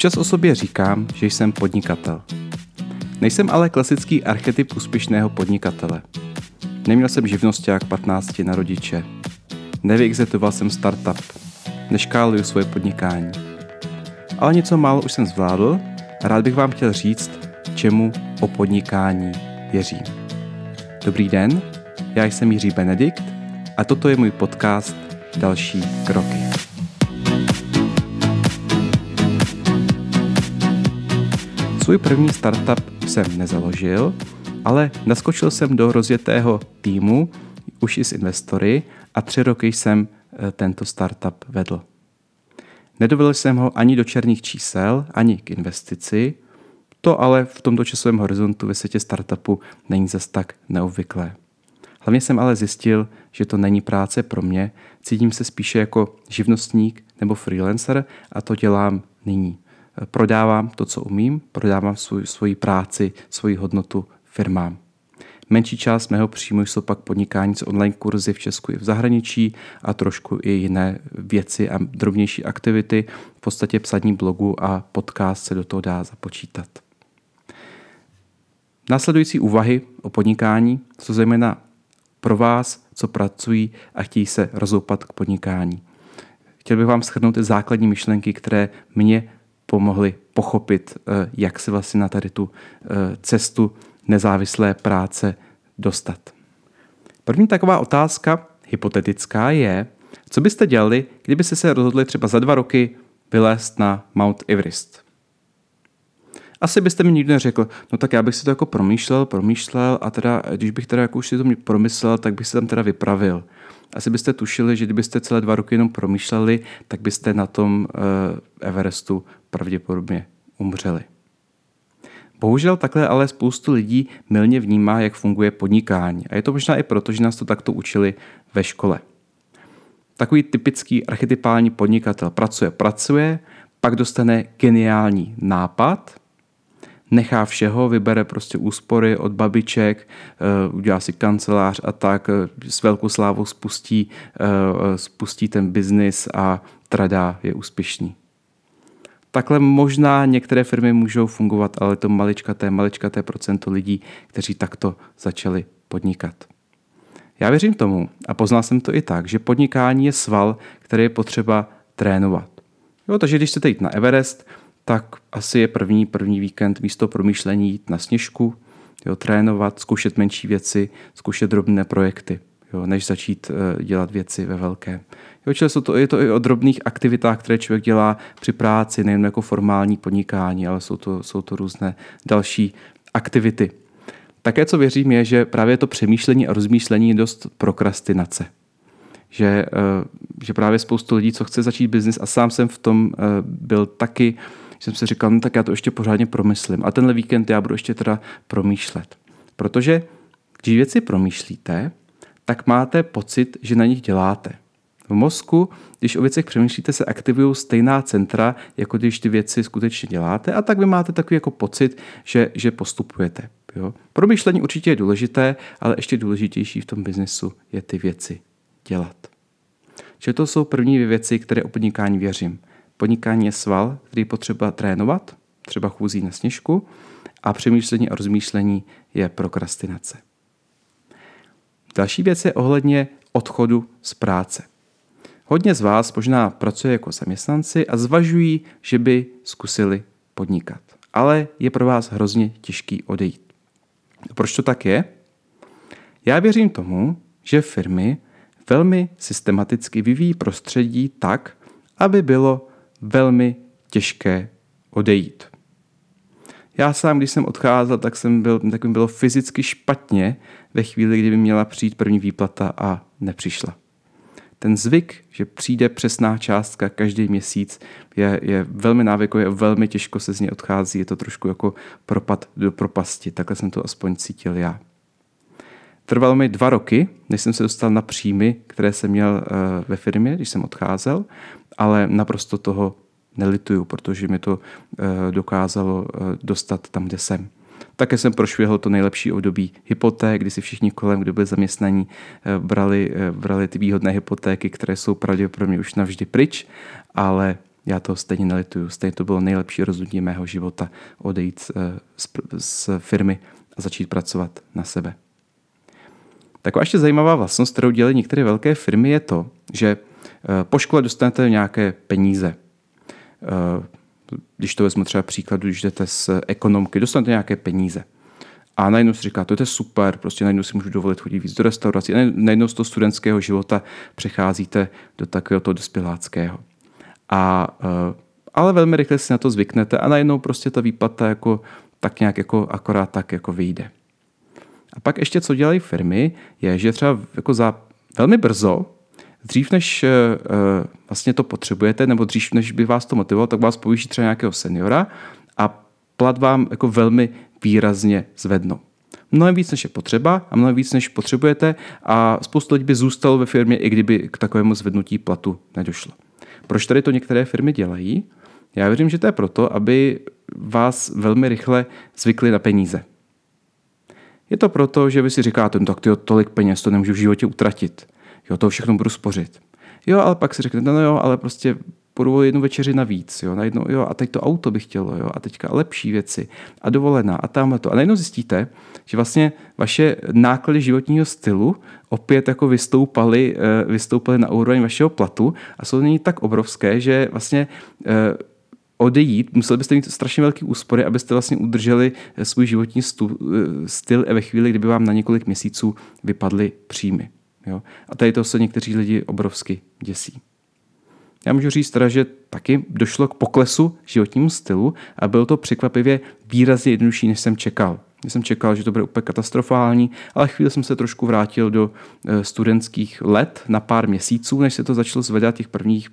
Občas o sobě říkám, že jsem podnikatel. Nejsem ale klasický archetyp úspěšného podnikatele. Neměl jsem živnosták 15 na rodiče. Nevyexetoval jsem startup. Neškáluju svoje podnikání. Ale něco málo už jsem zvládl a rád bych vám chtěl říct, čemu o podnikání věřím. Dobrý den, já jsem Jiří Benedikt a toto je můj podcast Další kroky. Svůj první startup jsem nezaložil, ale naskočil jsem do rozjetého týmu už i s investory a tři roky jsem eh, tento startup vedl. Nedovolil jsem ho ani do černých čísel, ani k investici, to ale v tomto časovém horizontu ve světě startupu není zas tak neobvyklé. Hlavně jsem ale zjistil, že to není práce pro mě, cítím se spíše jako živnostník nebo freelancer a to dělám nyní prodávám to, co umím, prodávám svůj, svoji práci, svoji hodnotu firmám. Menší část mého příjmu jsou pak podnikání s online kurzy v Česku i v zahraničí a trošku i jiné věci a drobnější aktivity, v podstatě psaní blogu a podcast se do toho dá započítat. Následující úvahy o podnikání jsou zejména pro vás, co pracují a chtějí se rozoupat k podnikání. Chtěl bych vám shrnout ty základní myšlenky, které mě pomohli pochopit, eh, jak se vlastně na tady tu eh, cestu nezávislé práce dostat. První taková otázka, hypotetická, je, co byste dělali, kdyby se rozhodli třeba za dva roky vylézt na Mount Everest? Asi byste mi nikdo neřekl, no tak já bych si to jako promýšlel, promýšlel a teda, když bych teda jako už si to promyslel, tak bych se tam teda vypravil. Asi byste tušili, že kdybyste celé dva roky jenom promýšleli, tak byste na tom uh, Everestu pravděpodobně umřeli. Bohužel takhle ale spoustu lidí milně vnímá, jak funguje podnikání. A je to možná i proto, že nás to takto učili ve škole. Takový typický archetypální podnikatel pracuje, pracuje, pak dostane geniální nápad, nechá všeho, vybere prostě úspory od babiček, eh, udělá si kancelář a tak eh, s velkou slávou spustí, eh, spustí ten biznis a trada je úspěšný. Takhle možná některé firmy můžou fungovat, ale to maličkaté, maličkaté procento lidí, kteří takto začali podnikat. Já věřím tomu, a poznal jsem to i tak, že podnikání je sval, který je potřeba trénovat. Jo, takže když chcete jít na Everest, tak asi je první, první víkend místo promýšlení jít na sněžku, jo, trénovat, zkoušet menší věci, zkoušet drobné projekty, jo, než začít uh, dělat věci ve velké. Jo, čili jsou to, je to i o drobných aktivitách, které člověk dělá při práci, nejen jako formální podnikání, ale jsou to, jsou to různé další aktivity. Také, co věřím, je, že právě to přemýšlení a rozmýšlení je dost prokrastinace. Že, eh, že právě spoustu lidí, co chce začít biznis, a sám jsem v tom eh, byl taky, jsem si říkal, no tak já to ještě pořádně promyslím. A tenhle víkend já budu ještě teda promýšlet. Protože když věci promýšlíte, tak máte pocit, že na nich děláte. V mozku, když o věcech přemýšlíte, se aktivují stejná centra, jako když ty věci skutečně děláte a tak vy máte takový jako pocit, že, že postupujete. Jo? Promýšlení určitě je důležité, ale ještě důležitější v tom biznesu je ty věci dělat. Čili to jsou první věci, které o podnikání věřím. Podnikání je sval, který potřeba trénovat, třeba chůzí na sněžku, a přemýšlení a rozmýšlení je prokrastinace. Další věc je ohledně odchodu z práce. Hodně z vás možná pracuje jako zaměstnanci a zvažují, že by zkusili podnikat. Ale je pro vás hrozně těžký odejít. Proč to tak je? Já věřím tomu, že firmy velmi systematicky vyvíjí prostředí tak, aby bylo velmi těžké odejít. Já sám, když jsem odcházel, tak, jsem byl, tak mi bylo fyzicky špatně ve chvíli, kdy by měla přijít první výplata a nepřišla. Ten zvyk, že přijde přesná částka každý měsíc, je, je velmi návykový a velmi těžko se z něj odchází. Je to trošku jako propad do propasti. Takhle jsem to aspoň cítil já. Trvalo mi dva roky, než jsem se dostal na příjmy, které jsem měl eh, ve firmě, když jsem odcházel, ale naprosto toho nelituju, protože mi to eh, dokázalo eh, dostat tam, kde jsem. Také jsem prošvihl to nejlepší období hypoték, kdy si všichni kolem, kdo byli zaměstnaní, brali, brali ty výhodné hypotéky, které jsou pravděpodobně už navždy pryč, ale Já to stejně nelituju. Stejně to bylo nejlepší rozhodnutí mého života odejít z, z firmy a začít pracovat na sebe. Taková ještě zajímavá vlastnost, kterou dělají některé velké firmy, je to, že po škole dostanete nějaké peníze. Když to vezmu třeba příkladu, když jdete z ekonomky, dostanete nějaké peníze. A najednou si říká, to je super, prostě najednou si můžu dovolit chodit víc do restaurací. A najednou z toho studentského života přecházíte do takového toho dospěláckého. A, eh, ale velmi rychle si na to zvyknete a najednou prostě ta výplata jako tak nějak jako akorát tak jako vyjde. A pak ještě co dělají firmy, je, že třeba jako za velmi brzo, dřív než uh, vlastně to potřebujete, nebo dřív než by vás to motivovalo, tak vás povýší třeba nějakého seniora a plat vám jako velmi výrazně zvednou. Mnohem víc, než je potřeba a mnohem víc, než potřebujete a spoustu lidí by zůstalo ve firmě, i kdyby k takovému zvednutí platu nedošlo. Proč tady to některé firmy dělají? Já věřím, že to je proto, aby vás velmi rychle zvykli na peníze. Je to proto, že vy si říkáte, no tak tyjo, tolik peněz to nemůžu v životě utratit. Jo, to všechno budu spořit. Jo, ale pak si řeknete, no jo, ale prostě půjdu jednu večeři navíc, jo, najednou, jo, a teď to auto bych chtělo, jo, a teďka lepší věci, a dovolená, a tamhle to. A najednou zjistíte, že vlastně vaše náklady životního stylu opět jako vystoupaly, eh, vystoupaly na úroveň vašeho platu a jsou nyní tak obrovské, že vlastně eh, odejít, museli byste mít strašně velký úspory, abyste vlastně udrželi eh, svůj životní styl ve chvíli, kdyby vám na několik měsíců vypadly příjmy. Jo? A tady to se někteří lidi obrovsky děsí. Já můžu říct teda, že taky došlo k poklesu životnímu stylu a bylo to překvapivě výrazně jednodušší, než jsem čekal. Já jsem čekal, že to bude úplně katastrofální, ale chvíli jsem se trošku vrátil do eh, studentských let na pár měsíců, než se to začalo zvedat těch prvních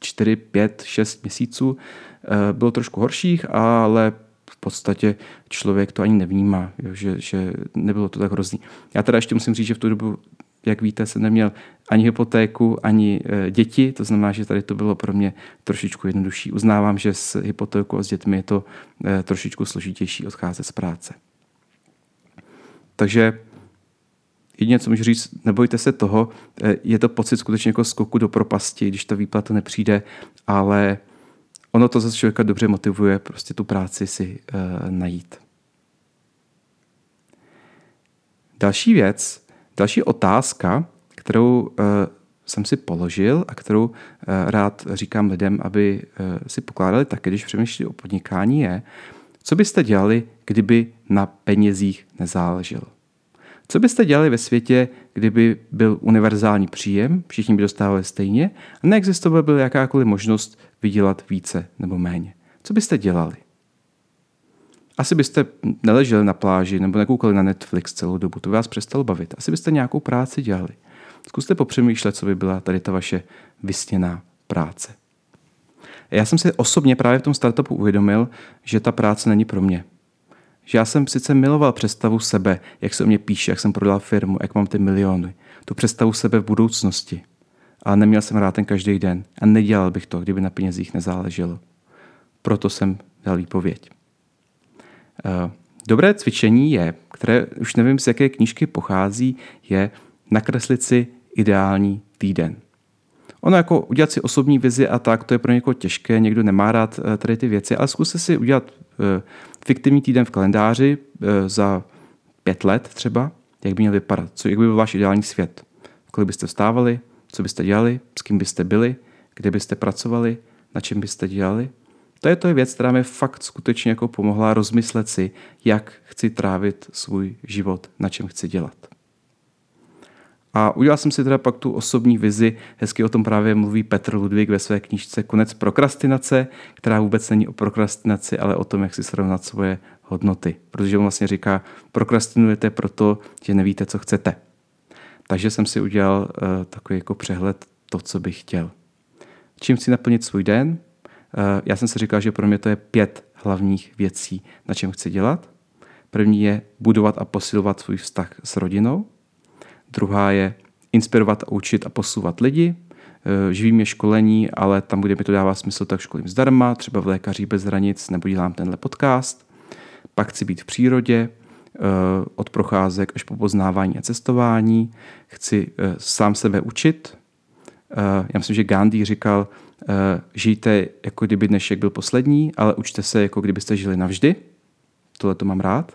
4, 5, 6 měsíců. Eh, bylo trošku horších, ale v podstatě člověk to ani nevnímá, že, že nebylo to tak hrozný. Já teda ještě musím říct, že v tu dobu jak víte, jsem neměl ani hypotéku, ani e, děti, to znamená, že tady to bylo pro mě trošičku jednodušší. Uznávám, že s hypotékou a s dětmi je to e, trošičku složitější odcházet z práce. Takže jedině, co můžu říct, nebojte se toho, e, je to pocit skutečně jako skoku do propasti, když ta výplata nepřijde, ale ono to zase člověka dobře motivuje prostě tu práci si najít. Další věc, Další otázka, kterou uh, jsem si položil a kterou uh, rád říkám lidem, aby uh, si pokládali taky, když přemýšlí o podnikání, je, co byste dělali, kdyby na penězích nezáleželo? Co byste dělali ve světě, kdyby byl univerzální příjem, všichni by dostávali stejně a neexistovala by jakákoliv možnost vydělat více nebo méně? Co byste dělali? Asi byste neleželi na pláži nebo nekoukali na Netflix celou dobu, to by vás přestalo bavit. Asi byste nějakou práci dělali. Zkuste popřemýšlet, co by byla tady ta vaše vysněná práce. Já jsem si osobně právě v tom startupu uvědomil, že ta práce není pro mě. Že já jsem sice miloval představu sebe, jak se o mě píše, jak jsem prodal firmu, jak mám ty miliony. Tu představu sebe v budoucnosti. Ale neměl jsem rád ten každý den a nedělal bych to, kdyby na penězích nezáleželo. Proto jsem dal výpověď. Eh, dobré cvičení je, které už nevím, z jaké knížky pochází, je nakreslit si ideální týden. Ono jako udělat si osobní vizi a tak, to je pro někoho těžké, někdo nemá rád eh, tady ty věci, ale zkuste si udělat eh, fiktivní týden v kalendáři za pět let třeba, jak by měl vypadat, co, jak by byl váš ideální svět. Kolik byste vstávali, co byste dělali, s kým byste byli, kde byste pracovali, na čem byste dělali to je to věc, která mi fakt skutečně jako pomohla rozmyslet si, jak chci trávit svůj život, na čem chci dělat. A udělal jsem si teda pak tu osobní vizi, hezky o tom právě mluví Petr Ludvík ve své knížce Konec prokrastinace, která vůbec není o prokrastinaci, ale o tom, jak si srovnat svoje hodnoty. Protože on vlastně říká, prokrastinujete proto, že nevíte, co chcete. Takže jsem si udělal uh, takový jako přehled to, co bych chtěl. Čím chci naplnit svůj den, já jsem si říkal, že pro mě to je pět hlavních věcí, na čem chci dělat. První je budovat a posilovat svůj vztah s rodinou. Druhá je inspirovat a učit a posouvat lidi. Eh, živí mě školení, ale tam, kde mi to dává smysl, tak školím zdarma, třeba v Lékaří bez hranic, nebo dělám tenhle podcast. Pak chci být v přírodě, eh, od procházek až po poznávání a cestování. Chci sám sebe učit. Já myslím, že Gandhi říkal, žijte, jako kdyby dnešek byl poslední, ale učte se, jako kdybyste žili navždy. Tohle to mám rád.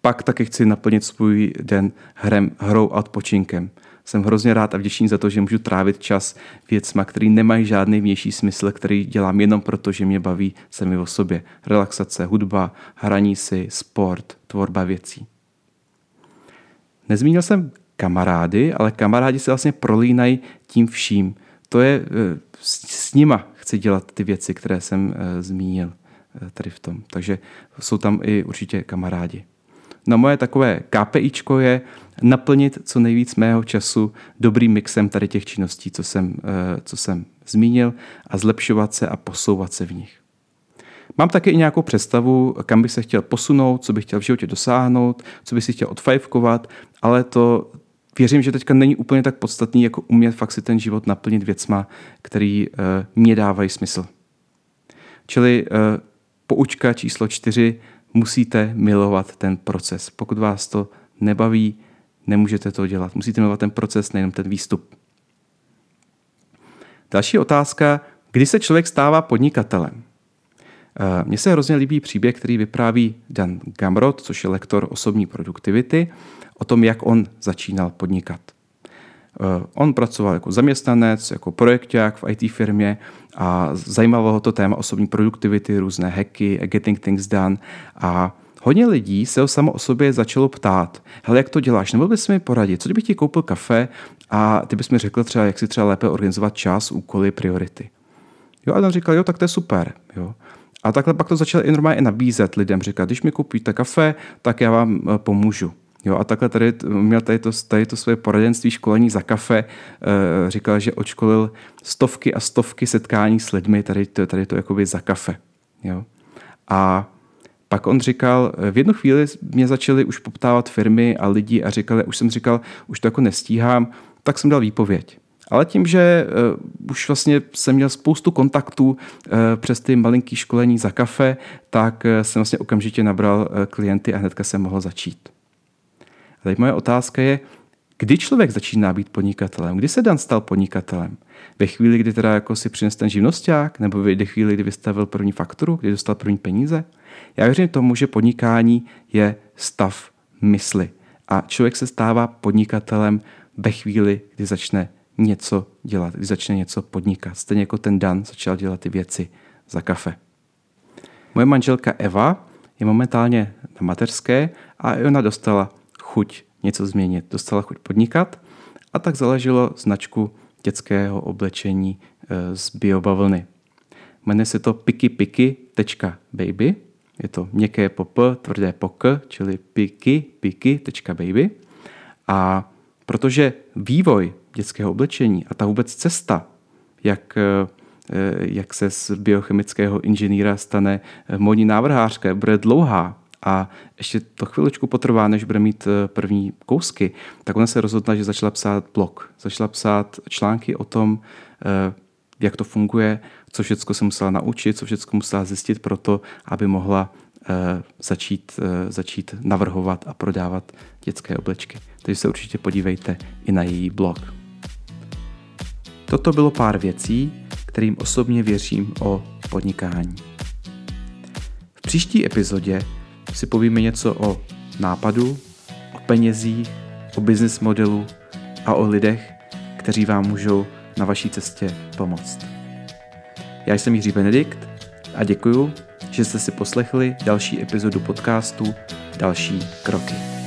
Pak taky chci naplnit svůj den hrem, hrou a odpočinkem. Jsem hrozně rád a vděčný za to, že můžu trávit čas věcma, který nemají žádný vnější smysl, který dělám jenom proto, že mě baví sami o sobě. Relaxace, hudba, hraní si, sport, tvorba věcí. Nezmínil jsem kamarády, ale kamarádi se vlastně prolínají tím vším. To je, eh, s nima chci dělat ty věci, které jsem eh, zmínil eh, tady v tom. Takže jsou tam i určitě kamarádi. No moje takové KPIčko je naplnit co nejvíc mého času dobrým mixem tady těch činností, co jsem, co jsem zmínil a zlepšovat se a posouvat se v nich. Mám taky i nějakou představu, kam bych se chtěl posunout, co bych chtěl v životě dosáhnout, co bych si chtěl odfajfkovat, ale to věřím, že teďka není úplně tak podstatný, jako umět fakt si ten život naplnit věcma, který uh, mě dávají smysl. Čili uh, poučka číslo čtyři, musíte milovat ten proces. Pokud vás to nebaví, nemůžete to dělat. Musíte milovat ten proces, nejenom ten výstup. Další otázka, kdy se člověk stává podnikatelem? Eh, mně se hrozně líbí příběh, který vypráví Dan Gamrot, což je lektor osobní produktivity, o tom, jak on začínal podnikat. Eh, on pracoval jako zaměstnanec, jako projekták v IT firmě a zajímalo ho to téma osobní produktivity, různé hacky, getting things done a Hodně lidí se ho samo o sobě začalo ptát, hele, jak to děláš, nebo bys mi poradit, co kdybych ti koupil kafe a ty bys mi řekl třeba, jak si třeba lépe organizovat čas, úkoly, priority. Jo, a on říkal, jo, tak to je super. Jo. A takhle pak to začal i normálně nabízet lidem, říkat, když mi koupíte kafe, tak já vám eh, pomůžu. Jo, a takhle tady měl tady to, tady to svoje poradenství školení za kafe. E, říkal, že odškolil stovky a stovky setkání s lidmi tady to, tady to jakoby za kafe. Jo. A pak on říkal, v jednu chvíli mě začaly už poptávat firmy a lidi a říkali, už jsem říkal, už to jako nestíhám, tak jsem dal výpověď. Ale tím, že uh, už vlastně jsem měl spoustu kontaktů uh, přes ty malinký školení za kafe, tak uh, jsem vlastně okamžitě nabral uh, klienty a hnedka jsem mohl začít. A teď moje otázka je, kdy člověk začíná být podnikatelem? Kdy se Dan stal podnikatelem? Ve chvíli, kdy teda jako si přines ten živnosták, nebo ve chvíli, kdy vystavil první fakturu, kdy dostal první peníze? Já věřím tomu, že podnikání je stav mysli. A člověk se stává podnikatelem ve chvíli, kdy začne něco dělat, když začne něco podnikat. Stejně jako ten Dan začal dělat ty věci za kafe. Moje manželka Eva je momentálně na mateřské a ona dostala chuť něco změnit, dostala chuť podnikat a tak založilo značku dětského oblečení eh, z biobavlny. Jmenuje se to pikypiky.baby, je to měkké po p, tvrdé po k, čili piky, A protože vývoj dětského oblečení a ta vůbec cesta, jak, eh, jak se z biochemického inženýra stane eh, modní návrhářka, bude dlouhá a ještě to chviličku potrvá, než bude mít eh, první kousky, tak ona se rozhodla, že začala psát blog. Začala psát články o tom, jak to funguje, co všechno se musela naučit, co všechno musela zjistit pro to, aby mohla začít, začít navrhovat a prodávat dětské oblečky. Takže se určitě podívejte i na její blog. Toto bylo pár věcí, kterým osobně věřím o podnikání. V příští epizodě si povíme něco o nápadu, o penězích, o business modelu a o lidech, kteří vám můžou na vaší cestě pomoct. Já jsem Jiří Benedikt a děkuju, že jste si poslechli další epizodu podcastu Další kroky.